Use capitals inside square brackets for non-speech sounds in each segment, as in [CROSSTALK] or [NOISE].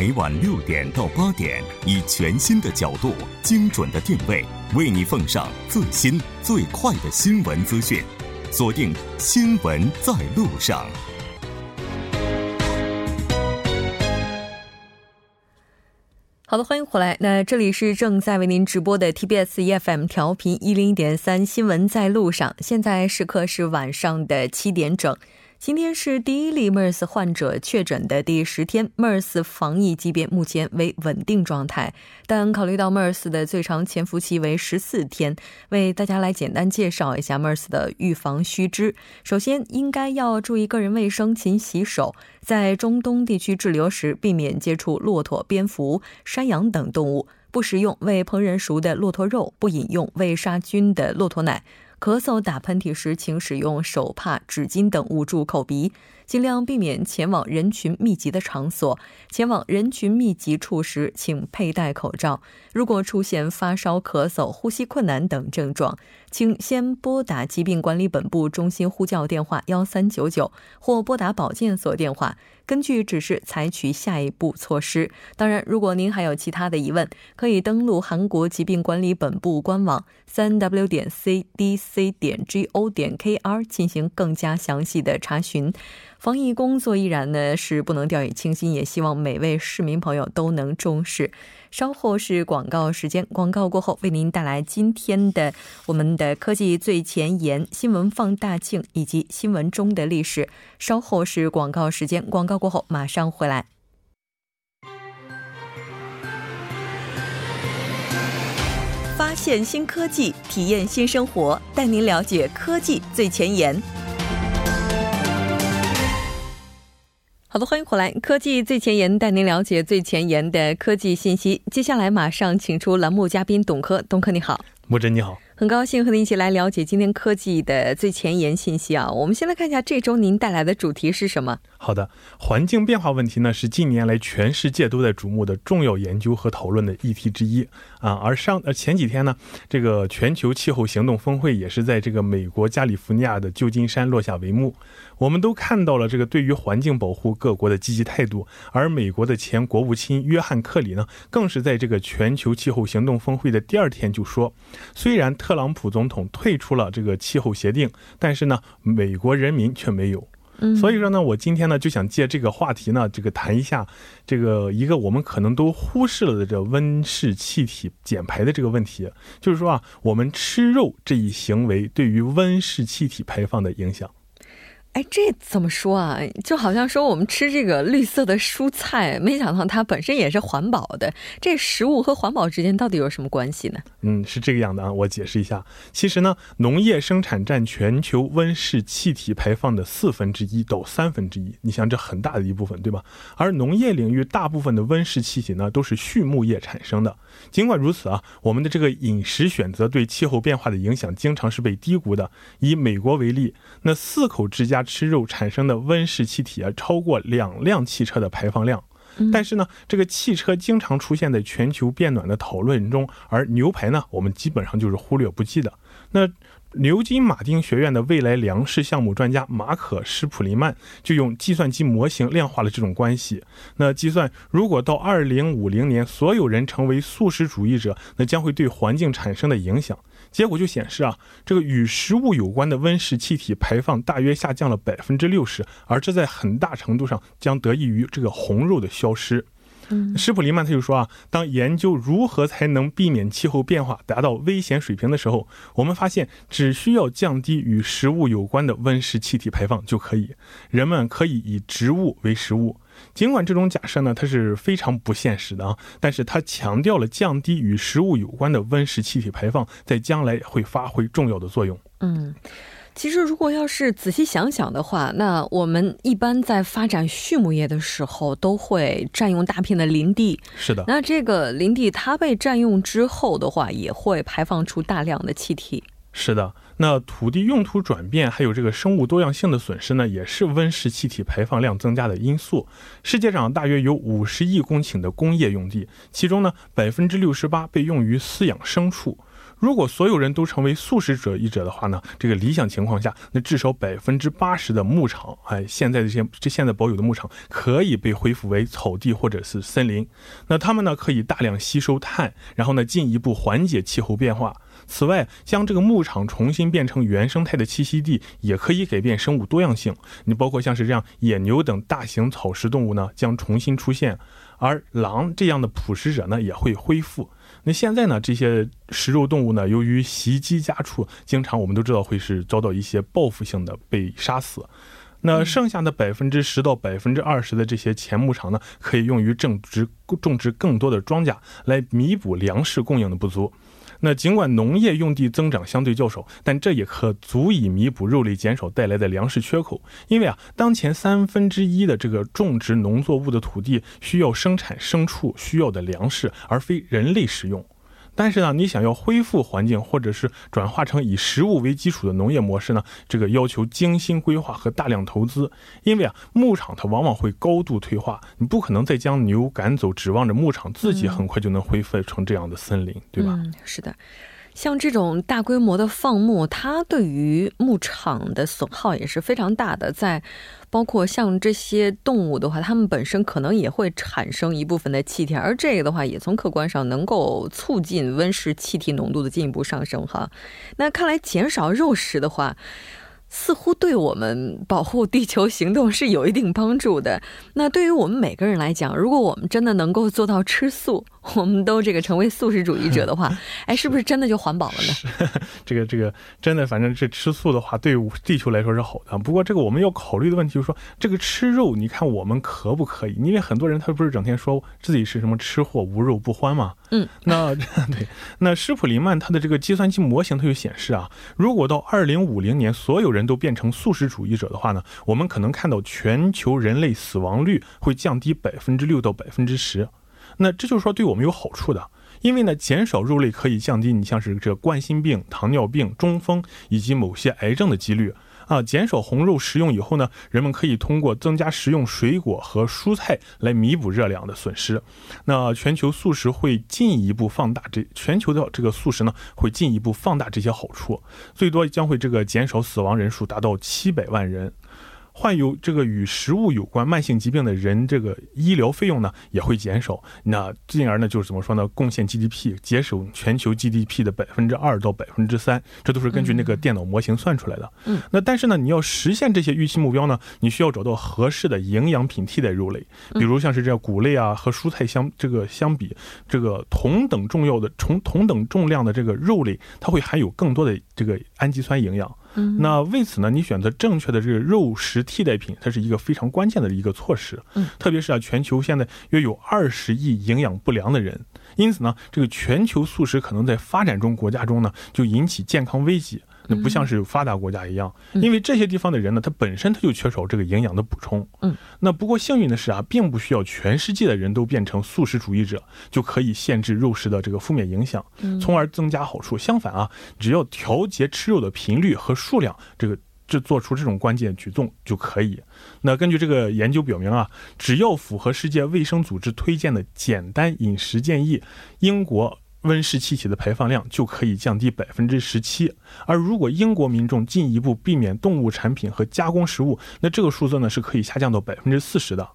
每晚六点到八点，以全新的角度、精准的定位，为你奉上最新最快的新闻资讯。锁定《新闻在路上》。好的，欢迎回来。那这里是正在为您直播的 TBS EFM 调频一零一点三《新闻在路上》，现在时刻是晚上的七点整。今天是第一例 MERS 患者确诊的第十天，MERS 防疫级别目前为稳定状态，但考虑到 MERS 的最长潜伏期为十四天，为大家来简单介绍一下 MERS 的预防须知。首先，应该要注意个人卫生，勤洗手。在中东地区滞留时，避免接触骆驼、蝙蝠、山羊等动物，不食用未烹饪熟的骆驼肉，不饮用未杀菌的骆驼奶。咳嗽、打喷嚏时，请使用手帕、纸巾等捂住口鼻，尽量避免前往人群密集的场所。前往人群密集处时，请佩戴口罩。如果出现发烧、咳嗽、呼吸困难等症状，请先拨打疾病管理本部中心呼叫电话幺三九九，或拨打保健所电话。根据指示采取下一步措施。当然，如果您还有其他的疑问，可以登录韩国疾病管理本部官网三 w 点 cdc 点 go 点 kr 进行更加详细的查询。防疫工作依然呢是不能掉以轻心，也希望每位市民朋友都能重视。稍后是广告时间，广告过后为您带来今天的我们的科技最前沿新闻放大镜以及新闻中的历史。稍后是广告时间，广告过后马上回来。发现新科技，体验新生活，带您了解科技最前沿。好的，欢迎回来！科技最前沿带您了解最前沿的科技信息。接下来马上请出栏目嘉宾董科，董科你好，木真你好。很高兴和您一起来了解今天科技的最前沿信息啊！我们先来看一下这周您带来的主题是什么？好的，环境变化问题呢是近年来全世界都在瞩目的重要研究和讨论的议题之一啊。而上呃前几天呢，这个全球气候行动峰会也是在这个美国加利福尼亚的旧金山落下帷幕。我们都看到了这个对于环境保护各国的积极态度，而美国的前国务卿约翰克里呢，更是在这个全球气候行动峰会的第二天就说，虽然特朗普总统退出了这个气候协定，但是呢，美国人民却没有。所以说呢，我今天呢就想借这个话题呢，这个谈一下这个一个我们可能都忽视了的这温室气体减排的这个问题，就是说啊，我们吃肉这一行为对于温室气体排放的影响。哎，这怎么说啊？就好像说我们吃这个绿色的蔬菜，没想到它本身也是环保的。这食物和环保之间到底有什么关系呢？嗯，是这个样的啊。我解释一下，其实呢，农业生产占全球温室气体排放的四分之一到三分之一。你想，这很大的一部分，对吧？而农业领域大部分的温室气体呢，都是畜牧业产生的。尽管如此啊，我们的这个饮食选择对气候变化的影响经常是被低估的。以美国为例，那四口之家。吃肉产生的温室气体啊，超过两辆汽车的排放量。但是呢，这个汽车经常出现在全球变暖的讨论中，而牛排呢，我们基本上就是忽略不计的。那牛津马丁学院的未来粮食项目专家马可施普林曼就用计算机模型量化了这种关系。那计算，如果到二零五零年所有人成为素食主义者，那将会对环境产生的影响。结果就显示啊，这个与食物有关的温室气体排放大约下降了百分之六十，而这在很大程度上将得益于这个红肉的消失。嗯施普林曼他就说啊，当研究如何才能避免气候变化达到危险水平的时候，我们发现只需要降低与食物有关的温室气体排放就可以。人们可以以植物为食物。尽管这种假设呢，它是非常不现实的啊，但是它强调了降低与食物有关的温室气体排放在将来会发挥重要的作用。嗯，其实如果要是仔细想想的话，那我们一般在发展畜牧业的时候，都会占用大片的林地。是的，那这个林地它被占用之后的话，也会排放出大量的气体。是的。那土地用途转变，还有这个生物多样性的损失呢，也是温室气体排放量增加的因素。世界上大约有五十亿公顷的工业用地，其中呢，百分之六十八被用于饲养牲畜。如果所有人都成为素食者一者的话呢，这个理想情况下，那至少百分之八十的牧场，哎，现在这些这现在保有的牧场可以被恢复为草地或者是森林。那他们呢可以大量吸收碳，然后呢进一步缓解气候变化。此外，将这个牧场重新变成原生态的栖息地，也可以改变生物多样性。你包括像是这样野牛等大型草食动物呢将重新出现，而狼这样的捕食者呢也会恢复。那现在呢，这些食肉动物呢，由于袭击家畜，经常我们都知道会是遭到一些报复性的被杀死。那剩下的百分之十到百分之二十的这些前牧场呢，可以用于种植种植更多的庄稼，来弥补粮食供应的不足。那尽管农业用地增长相对较少，但这也可足以弥补肉类减少带来的粮食缺口。因为啊，当前三分之一的这个种植农作物的土地需要生产牲畜需要的粮食，而非人类食用。但是呢，你想要恢复环境，或者是转化成以食物为基础的农业模式呢？这个要求精心规划和大量投资。因为啊，牧场它往往会高度退化，你不可能再将牛赶走，指望着牧场自己很快就能恢复成这样的森林，对吧？嗯，是的。像这种大规模的放牧，它对于牧场的损耗也是非常大的。在包括像这些动物的话，它们本身可能也会产生一部分的气体，而这个的话，也从客观上能够促进温室气体浓度的进一步上升。哈，那看来减少肉食的话。似乎对我们保护地球行动是有一定帮助的。那对于我们每个人来讲，如果我们真的能够做到吃素，[LAUGHS] 我们都这个成为素食主义者的话，[LAUGHS] 哎，是不是真的就环保了呢？[LAUGHS] 这个这个真的，反正这吃素的话，对地球来说是好的。不过这个我们要考虑的问题就是说，这个吃肉，你看我们可不可以？因为很多人他不是整天说自己是什么吃货无肉不欢吗？嗯，那对，那施普林曼他的这个计算机模型，它就显示啊，如果到二零五零年所有人都变成素食主义者的话呢，我们可能看到全球人类死亡率会降低百分之六到百分之十。那这就是说对我们有好处的，因为呢，减少肉类可以降低你像是这冠心病、糖尿病、中风以及某些癌症的几率。啊，减少红肉食用以后呢，人们可以通过增加食用水果和蔬菜来弥补热量的损失。那全球素食会进一步放大这全球的这个素食呢，会进一步放大这些好处，最多将会这个减少死亡人数达到七百万人。患有这个与食物有关慢性疾病的人，这个医疗费用呢也会减少。那进而呢，就是怎么说呢？贡献 GDP，节省全球 GDP 的百分之二到百分之三，这都是根据那个电脑模型算出来的。嗯，那但是呢，你要实现这些预期目标呢，你需要找到合适的营养品替代肉类，比如像是这样谷类啊和蔬菜相这个相比，这个同等重要的同同等重量的这个肉类，它会含有更多的这个氨基酸营养。那为此呢，你选择正确的这个肉食替代品，它是一个非常关键的一个措施。嗯，特别是啊，全球现在约有二十亿营养不良的人，因此呢，这个全球素食可能在发展中国家中呢，就引起健康危机。那不像是发达国家一样，因为这些地方的人呢，他本身他就缺少这个营养的补充。嗯，那不过幸运的是啊，并不需要全世界的人都变成素食主义者，就可以限制肉食的这个负面影响，从而增加好处。相反啊，只要调节吃肉的频率和数量，这个这做出这种关键举动就可以。那根据这个研究表明啊，只要符合世界卫生组织推荐的简单饮食建议，英国。温室气体的排放量就可以降低百分之十七，而如果英国民众进一步避免动物产品和加工食物，那这个数字呢是可以下降到百分之四十的。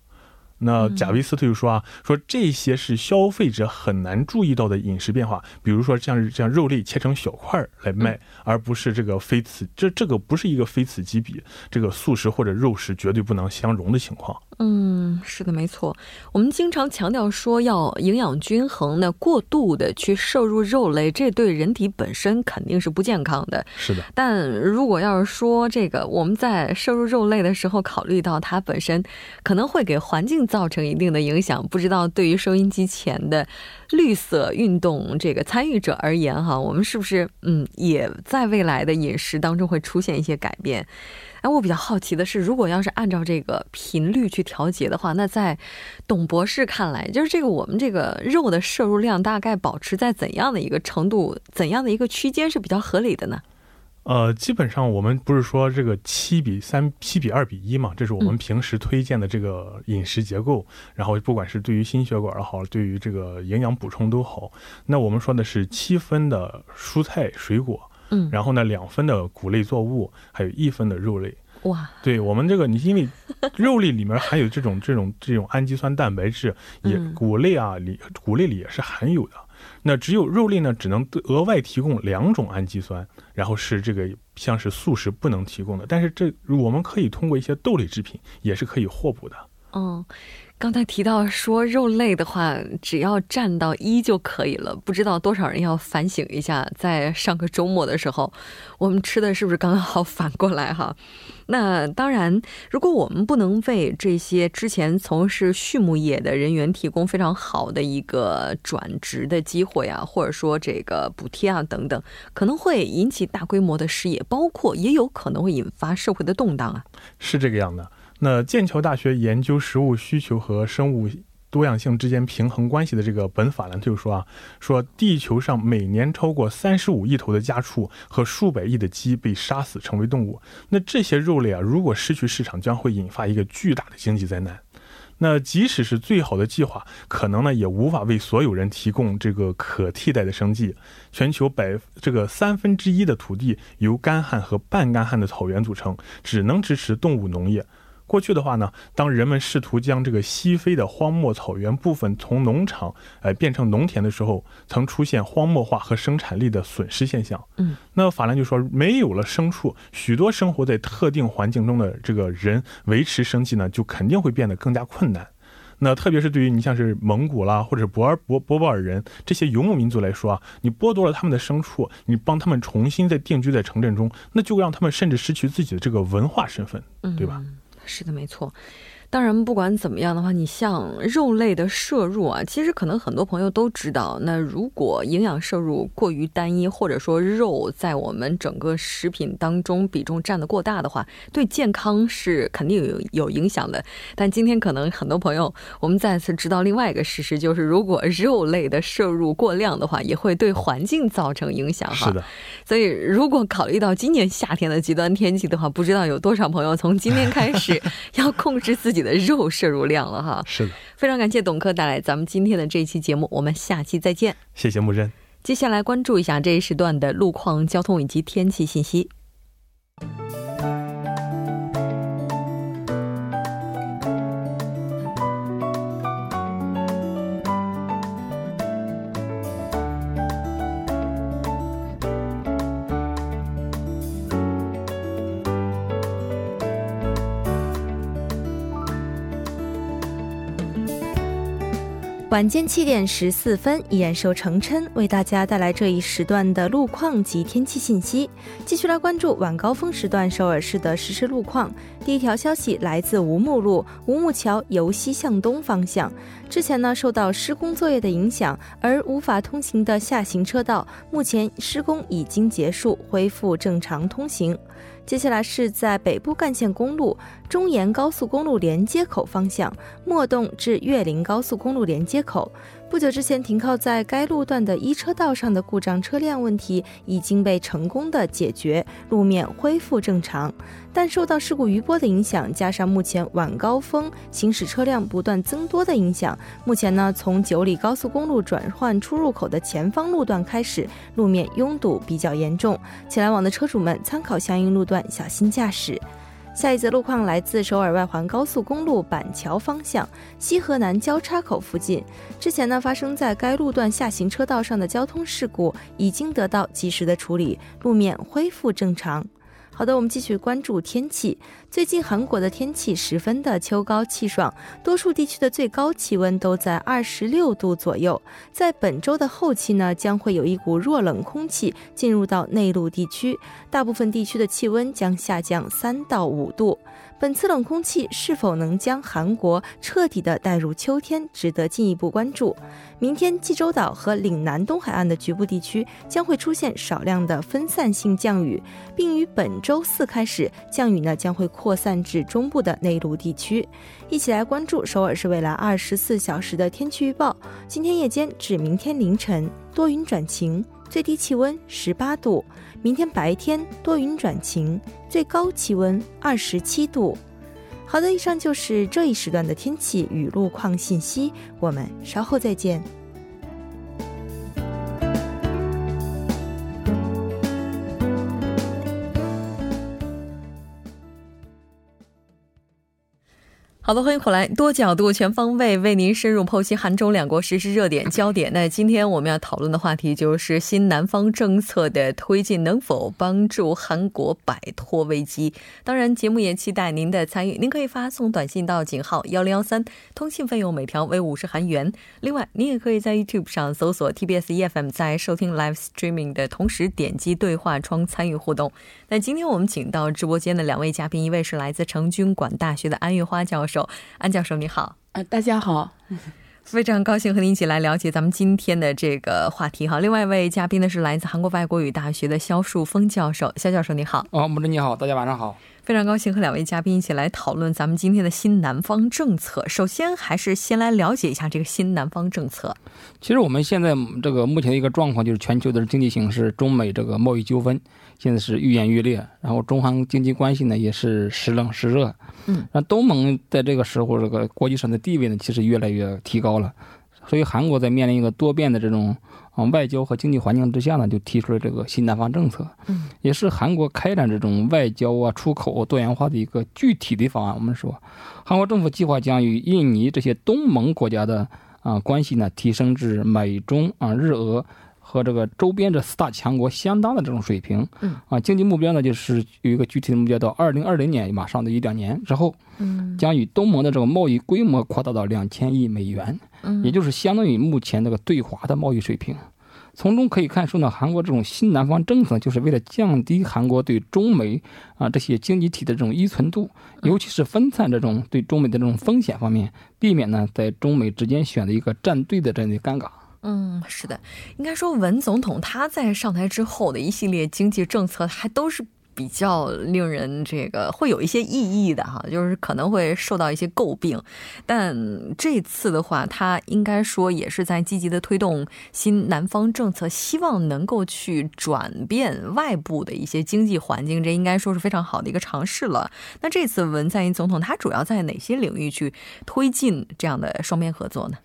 那贾维斯特就说啊，说这些是消费者很难注意到的饮食变化，比如说像像肉类切成小块来卖，而不是这个非此这这个不是一个非此即彼，这个素食或者肉食绝对不能相容的情况。嗯，是的，没错。我们经常强调说要营养均衡，那过度的去摄入肉类，这对人体本身肯定是不健康的。是的。但如果要是说这个我们在摄入肉类的时候，考虑到它本身可能会给环境造成一定的影响，不知道对于收音机前的绿色运动这个参与者而言，哈，我们是不是嗯也在未来的饮食当中会出现一些改变？哎，我比较好奇的是，如果要是按照这个频率去调节的话，那在董博士看来，就是这个我们这个肉的摄入量大概保持在怎样的一个程度、怎样的一个区间是比较合理的呢？呃，基本上我们不是说这个七比三、七比二比一嘛，这是我们平时推荐的这个饮食结构。然后不管是对于心血管也好，对于这个营养补充都好。那我们说的是七分的蔬菜水果，嗯，然后呢两分的谷类作物，还有一分的肉类。哇，对我们这个你因为 [LAUGHS] 肉类里面含有这种这种这种氨基酸蛋白质，也谷类啊里谷类里也是含有的。那只有肉类呢，只能额外提供两种氨基酸，然后是这个像是素食不能提供的。但是这我们可以通过一些豆类制品也是可以获补的。嗯。刚才提到说肉类的话，只要占到一就可以了。不知道多少人要反省一下，在上个周末的时候，我们吃的是不是刚刚好反过来哈？[LAUGHS] 那当然，如果我们不能为这些之前从事畜牧业的人员提供非常好的一个转职的机会啊，或者说这个补贴啊等等，可能会引起大规模的失业，包括也有可能会引发社会的动荡啊。是这个样的。那剑桥大学研究食物需求和生物多样性之间平衡关系的这个本法兰就说啊，说地球上每年超过三十五亿头的家畜和数百亿的鸡被杀死成为动物。那这些肉类啊，如果失去市场，将会引发一个巨大的经济灾难。那即使是最好的计划，可能呢也无法为所有人提供这个可替代的生计。全球百这个三分之一的土地由干旱和半干旱的草原组成，只能支持动物农业。过去的话呢，当人们试图将这个西非的荒漠草原部分从农场呃变成农田的时候，曾出现荒漠化和生产力的损失现象。嗯，那法兰就说，没有了牲畜，许多生活在特定环境中的这个人维持生计呢，就肯定会变得更加困难。那特别是对于你像是蒙古啦，或者博尔博博博尔人这些游牧民族来说啊，你剥夺了他们的牲畜，你帮他们重新再定居在城镇中，那就让他们甚至失去自己的这个文化身份，对吧？是的，没错。当然，不管怎么样的话，你像肉类的摄入啊，其实可能很多朋友都知道。那如果营养摄入过于单一，或者说肉在我们整个食品当中比重占的过大的话，对健康是肯定有有影响的。但今天可能很多朋友，我们再次知道另外一个事实，就是如果肉类的摄入过量的话，也会对环境造成影响。哈，是的。所以，如果考虑到今年夏天的极端天气的话，不知道有多少朋友从今天开始 [LAUGHS] 要控制自己。的肉摄入量了哈，是的，非常感谢董科带来咱们今天的这一期节目，我们下期再见。谢谢木真。接下来关注一下这一时段的路况、交通以及天气信息。晚间七点十四分，依然由程琛为大家带来这一时段的路况及天气信息。继续来关注晚高峰时段首尔市的实时路况。第一条消息来自吴木路吴木桥由西向东方向，之前呢受到施工作业的影响而无法通行的下行车道，目前施工已经结束，恢复正常通行。接下来是在北部干线公路中延高速公路连接口方向，莫洞至岳林高速公路连接口。不久之前停靠在该路段的一车道上的故障车辆问题已经被成功的解决，路面恢复正常。但受到事故余波的影响，加上目前晚高峰行驶车辆不断增多的影响，目前呢，从九里高速公路转换出入口的前方路段开始，路面拥堵比较严重，请来往的车主们参考相应路段，小心驾驶。下一则路况来自首尔外环高速公路板桥方向西河南交叉口附近，之前呢发生在该路段下行车道上的交通事故已经得到及时的处理，路面恢复正常。好的，我们继续关注天气。最近韩国的天气十分的秋高气爽，多数地区的最高气温都在二十六度左右。在本周的后期呢，将会有一股弱冷空气进入到内陆地区，大部分地区的气温将下降三到五度。本次冷空气是否能将韩国彻底的带入秋天，值得进一步关注。明天济州岛和岭南东海岸的局部地区将会出现少量的分散性降雨，并于本周四开始，降雨呢将会扩散至中部的内陆地区。一起来关注首尔市未来二十四小时的天气预报。今天夜间至明天凌晨多云转晴，最低气温十八度。明天白天多云转晴，最高气温二十七度。好的，以上就是这一时段的天气与路况信息，我们稍后再见。好的，欢迎回来，多角度、全方位为您深入剖析韩中两国实时热点焦点。那今天我们要讨论的话题就是新南方政策的推进能否帮助韩国摆脱危机？当然，节目也期待您的参与。您可以发送短信到井号幺零幺三，通信费用每条为五十韩元。另外，您也可以在 YouTube 上搜索 TBS EFM，在收听 Live Streaming 的同时点击对话窗参与互动。那今天我们请到直播间的两位嘉宾，一位是来自成均馆大学的安玉花教授。安教授你好，呃，大家好，[LAUGHS] 非常高兴和您一起来了解咱们今天的这个话题哈。另外一位嘉宾呢是来自韩国外国语大学的肖树峰教授，肖教授你好。哦，穆真你好，大家晚上好。非常高兴和两位嘉宾一起来讨论咱们今天的新南方政策。首先，还是先来了解一下这个新南方政策。其实我们现在这个目前的一个状况就是全球的经济形势，中美这个贸易纠纷现在是愈演愈烈，然后中韩经济关系呢也是时冷时热。嗯，那东盟在这个时候这个国际上的地位呢其实越来越提高了，所以韩国在面临一个多变的这种。啊，外交和经济环境之下呢，就提出了这个新南方政策，嗯，也是韩国开展这种外交啊、出口多元化的一个具体的方案。我们说，韩国政府计划将与印尼这些东盟国家的啊关系呢，提升至美中啊日俄和这个周边这四大强国相当的这种水平。嗯，啊，经济目标呢，就是有一个具体的目标，到二零二零年，马上的一两年之后，嗯，将与东盟的这个贸易规模扩大到两千亿美元。也就是相当于目前那个对华的贸易水平，从中可以看出呢，韩国这种新南方政策就是为了降低韩国对中美啊这些经济体的这种依存度，尤其是分散这种对中美的这种风险方面，避免呢在中美之间选择一个站队的这样的尴尬。嗯，是的，应该说文总统他在上台之后的一系列经济政策还都是。比较令人这个会有一些异议的哈，就是可能会受到一些诟病，但这次的话，他应该说也是在积极的推动新南方政策，希望能够去转变外部的一些经济环境，这应该说是非常好的一个尝试了。那这次文在寅总统他主要在哪些领域去推进这样的双边合作呢？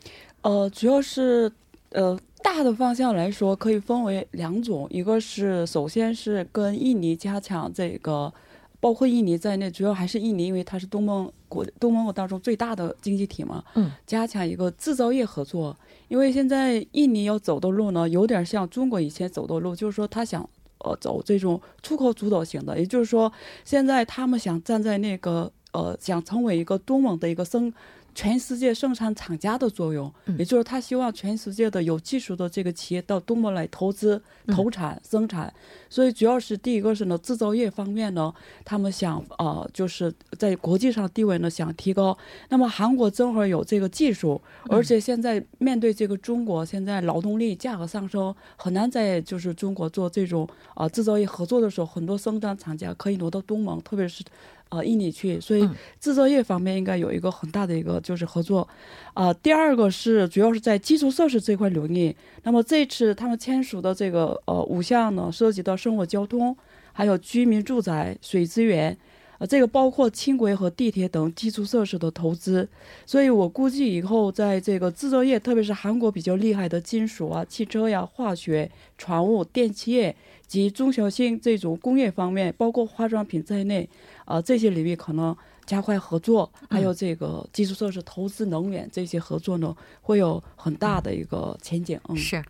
呃，主要是呃。大的方向来说，可以分为两种，一个是首先是跟印尼加强这个，包括印尼在内，主要还是印尼，因为它是东盟国东盟国当中最大的经济体嘛，嗯，加强一个制造业合作。因为现在印尼要走的路呢，有点像中国以前走的路，就是说他想呃走这种出口主导型的，也就是说现在他们想站在那个呃想成为一个东盟的一个生。全世界生产厂家的作用，也就是他希望全世界的有技术的这个企业到东盟来投资、投产、生产。所以主要是第一个是呢，制造业方面呢，他们想呃，就是在国际上地位呢想提高。那么韩国正好有这个技术，而且现在面对这个中国，现在劳动力价格上升，很难在就是中国做这种啊制造业合作的时候，很多生产厂家可以挪到东盟，特别是。呃，印尼去，所以制造业方面应该有一个很大的一个就是合作。啊，第二个是主要是在基础设施这块领域。那么这次他们签署的这个呃五项呢，涉及到生活交通，还有居民住宅、水资源，呃，这个包括轻轨和地铁等基础设施的投资。所以我估计以后在这个制造业，特别是韩国比较厉害的金属啊、汽车呀、化学、船务、电器业及中小型这种工业方面，包括化妆品在内。啊，这些领域可能加快合作，还有这个基础设施投资、能源这些合作呢，会有很大的一个前景。嗯，是。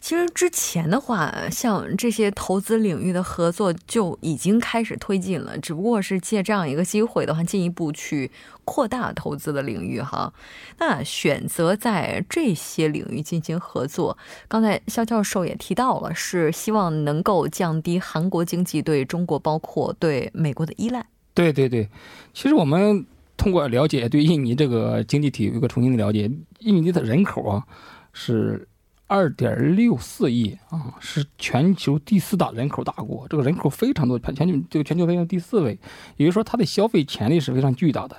其实之前的话，像这些投资领域的合作就已经开始推进了，只不过是借这样一个机会的话，进一步去扩大投资的领域哈。那选择在这些领域进行合作，刚才肖教授也提到了，是希望能够降低韩国经济对中国，包括对美国的依赖。对对对，其实我们通过了解对印尼这个经济体有一个重新的了解，印尼的人口啊是。二点六四亿啊，是全球第四大人口大国，这个人口非常多，全球这个全球排名第四位，也就是说它的消费潜力是非常巨大的。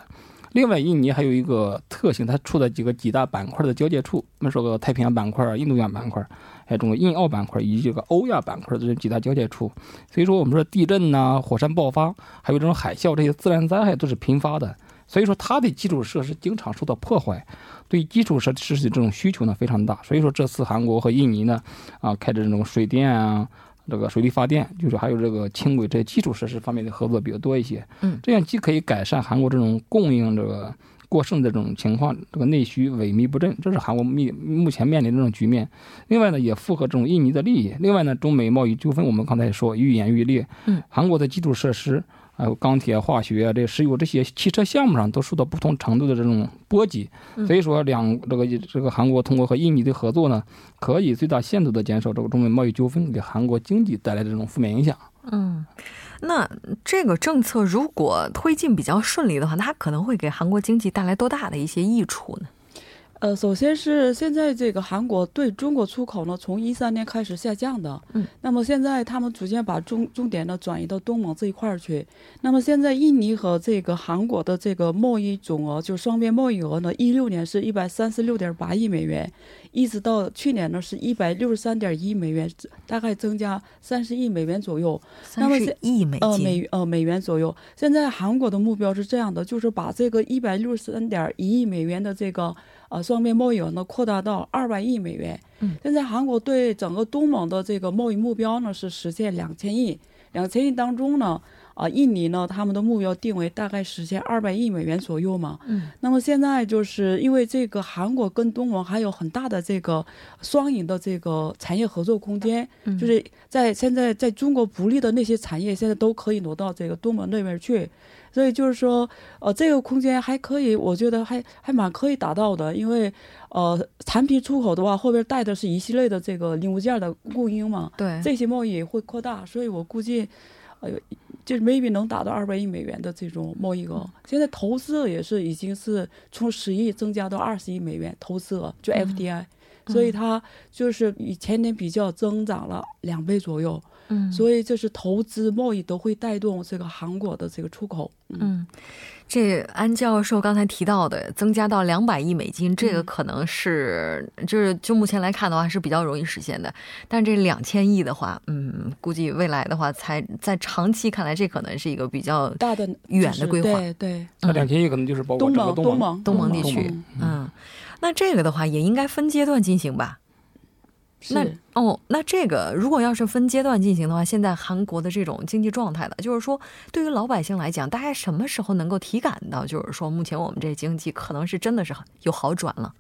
另外，印尼还有一个特性，它处在几个几大板块的交界处。我们说个太平洋板块、印度洋板块，还有中国印澳板块以及这个欧亚板块的这几大交界处。所以说，我们说地震呐、火山爆发，还有这种海啸这些自然灾害都是频发的。所以说，它的基础设施经常受到破坏，对基础设施的这种需求呢非常大。所以说，这次韩国和印尼呢，啊，开着这种水电啊。这个水力发电，就是还有这个轻轨这些基础设施方面的合作比较多一些。嗯，这样既可以改善韩国这种供应这个过剩的这种情况，这个内需萎靡不振，这是韩国面目前面临的这种局面。另外呢，也符合这种印尼的利益。另外呢，中美贸易纠纷我们刚才也说愈演愈烈。嗯，韩国的基础设施。还有钢铁、化学、这石油这些汽车项目上都受到不同程度的这种波及，所以说两这个这个韩国通过和印尼的合作呢，可以最大限度的减少这个中美贸易纠纷给韩国经济带来的这种负面影响。嗯，那这个政策如果推进比较顺利的话，它可能会给韩国经济带来多大的一些益处呢？呃，首先是现在这个韩国对中国出口呢，从一三年开始下降的。嗯，那么现在他们逐渐把重重点呢转移到东盟这一块儿去。那么现在印尼和这个韩国的这个贸易总额，就双边贸易额呢，一六年是一百三十六点八亿美元，一直到去年呢是一百六十三点一美元，大概增加三十亿美元左右。三十亿美呃美呃美元左右。现在韩国的目标是这样的，就是把这个一百六十三点一亿美元的这个。呃，双边贸易额呢扩大到二万亿美元。嗯，现在韩国对整个东盟的这个贸易目标呢是实现两千亿，两千亿当中呢，啊，印尼呢他们的目标定为大概实现二百亿美元左右嘛。嗯，那么现在就是因为这个韩国跟东盟还有很大的这个双赢的这个产业合作空间，就是在现在在中国不利的那些产业，现在都可以挪到这个东盟那边去。所以就是说，呃，这个空间还可以，我觉得还还蛮可以达到的。因为，呃，产品出口的话，后边带的是一系列的这个零部件的供应嘛，对，这些贸易会扩大。所以我估计，呃，就是 maybe 能达到二百亿美元的这种贸易额。现在投资额也是已经是从十亿增加到二十亿美元投资额，就 FDI，所以它就是与前年比较增长了两倍左右。嗯，所以就是投资贸易都会带动这个韩国的这个出口。嗯，这安教授刚才提到的增加到两百亿美金，这个可能是就是就目前来看的话是比较容易实现的。但这两千亿的话，嗯，估计未来的话，才在长期看来，这可能是一个比较大的远的规划。对对，那两千亿可能就是包括东盟东盟东盟地区。嗯，那这个的话也应该分阶段进行吧。那哦，那这个如果要是分阶段进行的话，现在韩国的这种经济状态呢，就是说对于老百姓来讲，大概什么时候能够体感到，就是说目前我们这经济可能是真的是有好转了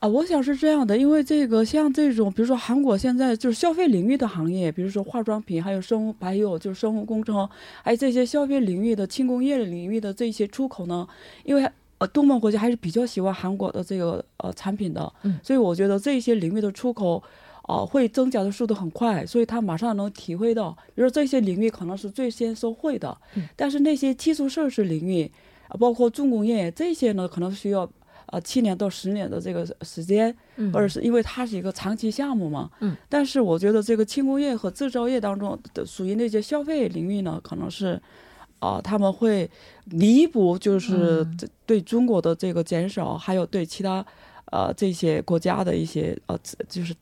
啊？我想是这样的，因为这个像这种，比如说韩国现在就是消费领域的行业，比如说化妆品，还有生物，还有就是生物工程，还有这些消费领域的轻工业领域的这些出口呢，因为呃东盟国家还是比较喜欢韩国的这个呃产品的，嗯，所以我觉得这些领域的出口。哦，会增加的速度很快，所以他马上能体会到，比如说这些领域可能是最先受惠的，但是那些基础设施领域，啊，包括重工业这些呢，可能需要呃七年到十年的这个时间，或者是因为它是一个长期项目嘛，嗯，但是我觉得这个轻工业和制造业当中的属于那些消费领域呢，可能是，啊，他们会弥补就是对中国的这个减少，还有对其他呃这些国家的一些呃就是。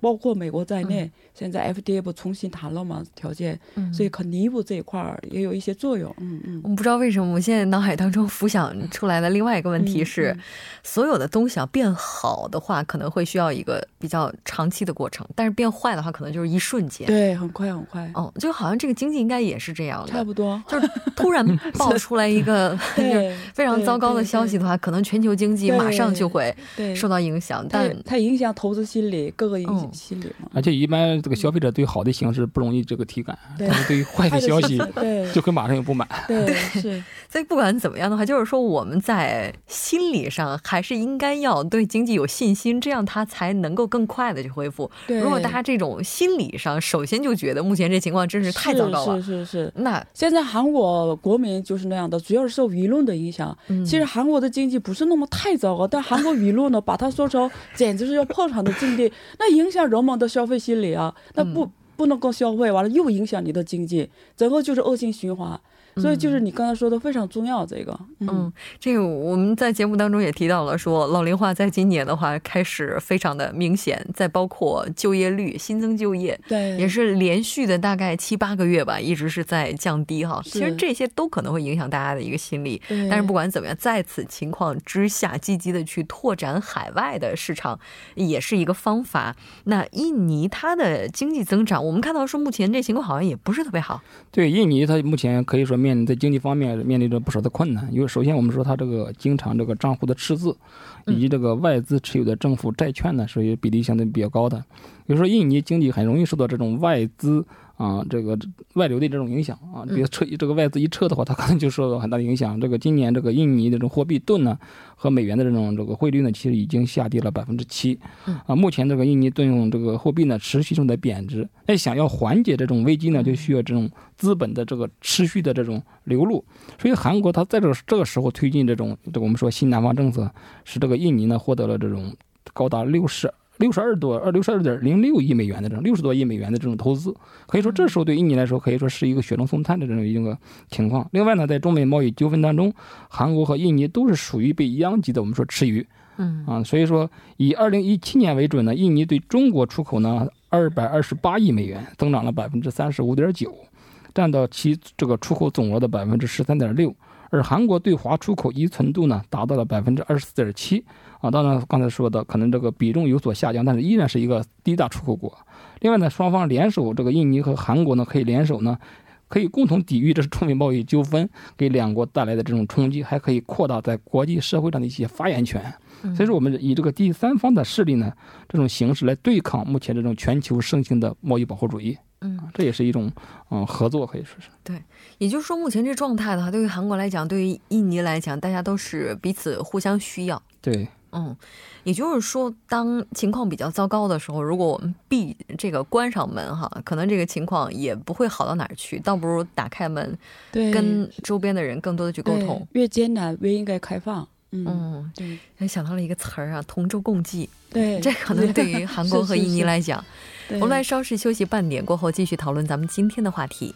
包括美国在内，现在 FDA 不重新谈了吗条件，所以可弥补这一块儿也有一些作用。嗯嗯，我们不知道为什么，我现在脑海当中浮想出来的另外一个问题是，所有的东西要变好的话，可能会需要一个比较长期的过程，但是变坏的话，可能就是一瞬间。对，很快很快。哦，就好像这个经济应该也是这样的，差不多，就是突然 [LAUGHS] 爆出来一个 [LAUGHS] 非常糟糕的消息的话，可能全球经济马上就会受到影响。但它影响投资心理，各个影响。心理嘛，而且一般这个消费者对好的形式不容易这个体感，但是对于坏的消息，对 [LAUGHS] 就会马上有不满。对，[LAUGHS] 是。[LAUGHS] 所以不管怎么样的话，就是说我们在心理上还是应该要对经济有信心，这样它才能够更快的去恢复。如果大家这种心理上首先就觉得目前这情况真是太糟糕了，是是是。那现在韩国国民就是那样的，主要是受舆论的影响。其实韩国的经济不是那么太糟糕，但韩国舆论呢，把它说成简直是要破产的境地，那影响人们的消费心理啊，那不不能够消费完了又影响你的经济，整个就是恶性循环。所以就是你刚才说的非常重要，这个，嗯，这个我们在节目当中也提到了，说老龄化在今年的话开始非常的明显，再包括就业率、新增就业，对，也是连续的大概七八个月吧，一直是在降低哈。其实这些都可能会影响大家的一个心理，但是不管怎么样，在此情况之下，积极的去拓展海外的市场也是一个方法。那印尼它的经济增长，我们看到说目前这情况好像也不是特别好。对，印尼它目前可以说面临在经济方面面临着不少的困难，因为首先我们说它这个经常这个账户的赤字，以及这个外资持有的政府债券呢，属于比例相对比较高的。比如说印尼经济很容易受到这种外资。啊，这个外流的这种影响啊，比如撤这个外资一撤的话，它可能就受到很大的影响。这个今年这个印尼的这种货币盾呢和美元的这种这个汇率呢，其实已经下跌了百分之七。啊，目前这个印尼盾用这个货币呢持续正在贬值。那想要缓解这种危机呢，就需要这种资本的这个持续的这种流入。所以韩国它在这个这个时候推进这种这个我们说新南方政策，使这个印尼呢获得了这种高达六十。六十二多二六十二点零六亿美元的这种六十多亿美元的这种投资，可以说这时候对印尼来说可以说是一个雪中送炭的这种一个情况。另外呢，在中美贸易纠纷当中，韩国和印尼都是属于被殃及的，我们说吃鱼，嗯啊，所以说以二零一七年为准呢，印尼对中国出口呢二百二十八亿美元，增长了百分之三十五点九，占到其这个出口总额的百分之十三点六，而韩国对华出口依存度呢达到了百分之二十四点七。啊，当然刚才说的可能这个比重有所下降，但是依然是一个第一大出口国。另外呢，双方联手，这个印尼和韩国呢可以联手呢，可以共同抵御这是中美贸易纠纷给两国带来的这种冲击，还可以扩大在国际社会上的一些发言权。所以说，我们以这个第三方的势力呢，这种形式来对抗目前这种全球盛行的贸易保护主义。嗯，这也是一种嗯合作，可以说是。对，也就是说，目前这状态的话，对于韩国来讲，对于印尼来讲，大家都是彼此互相需要。对。嗯，也就是说，当情况比较糟糕的时候，如果我们闭这个关上门哈，可能这个情况也不会好到哪儿去，倒不如打开门，对，跟周边的人更多的去沟通。越艰难越应该开放。嗯，对。还想到了一个词儿啊，同舟共济。对，[LAUGHS] 这可能对于 [LAUGHS] 韩国和印尼来讲，我们来稍事休息半点过后继续讨论咱们今天的话题。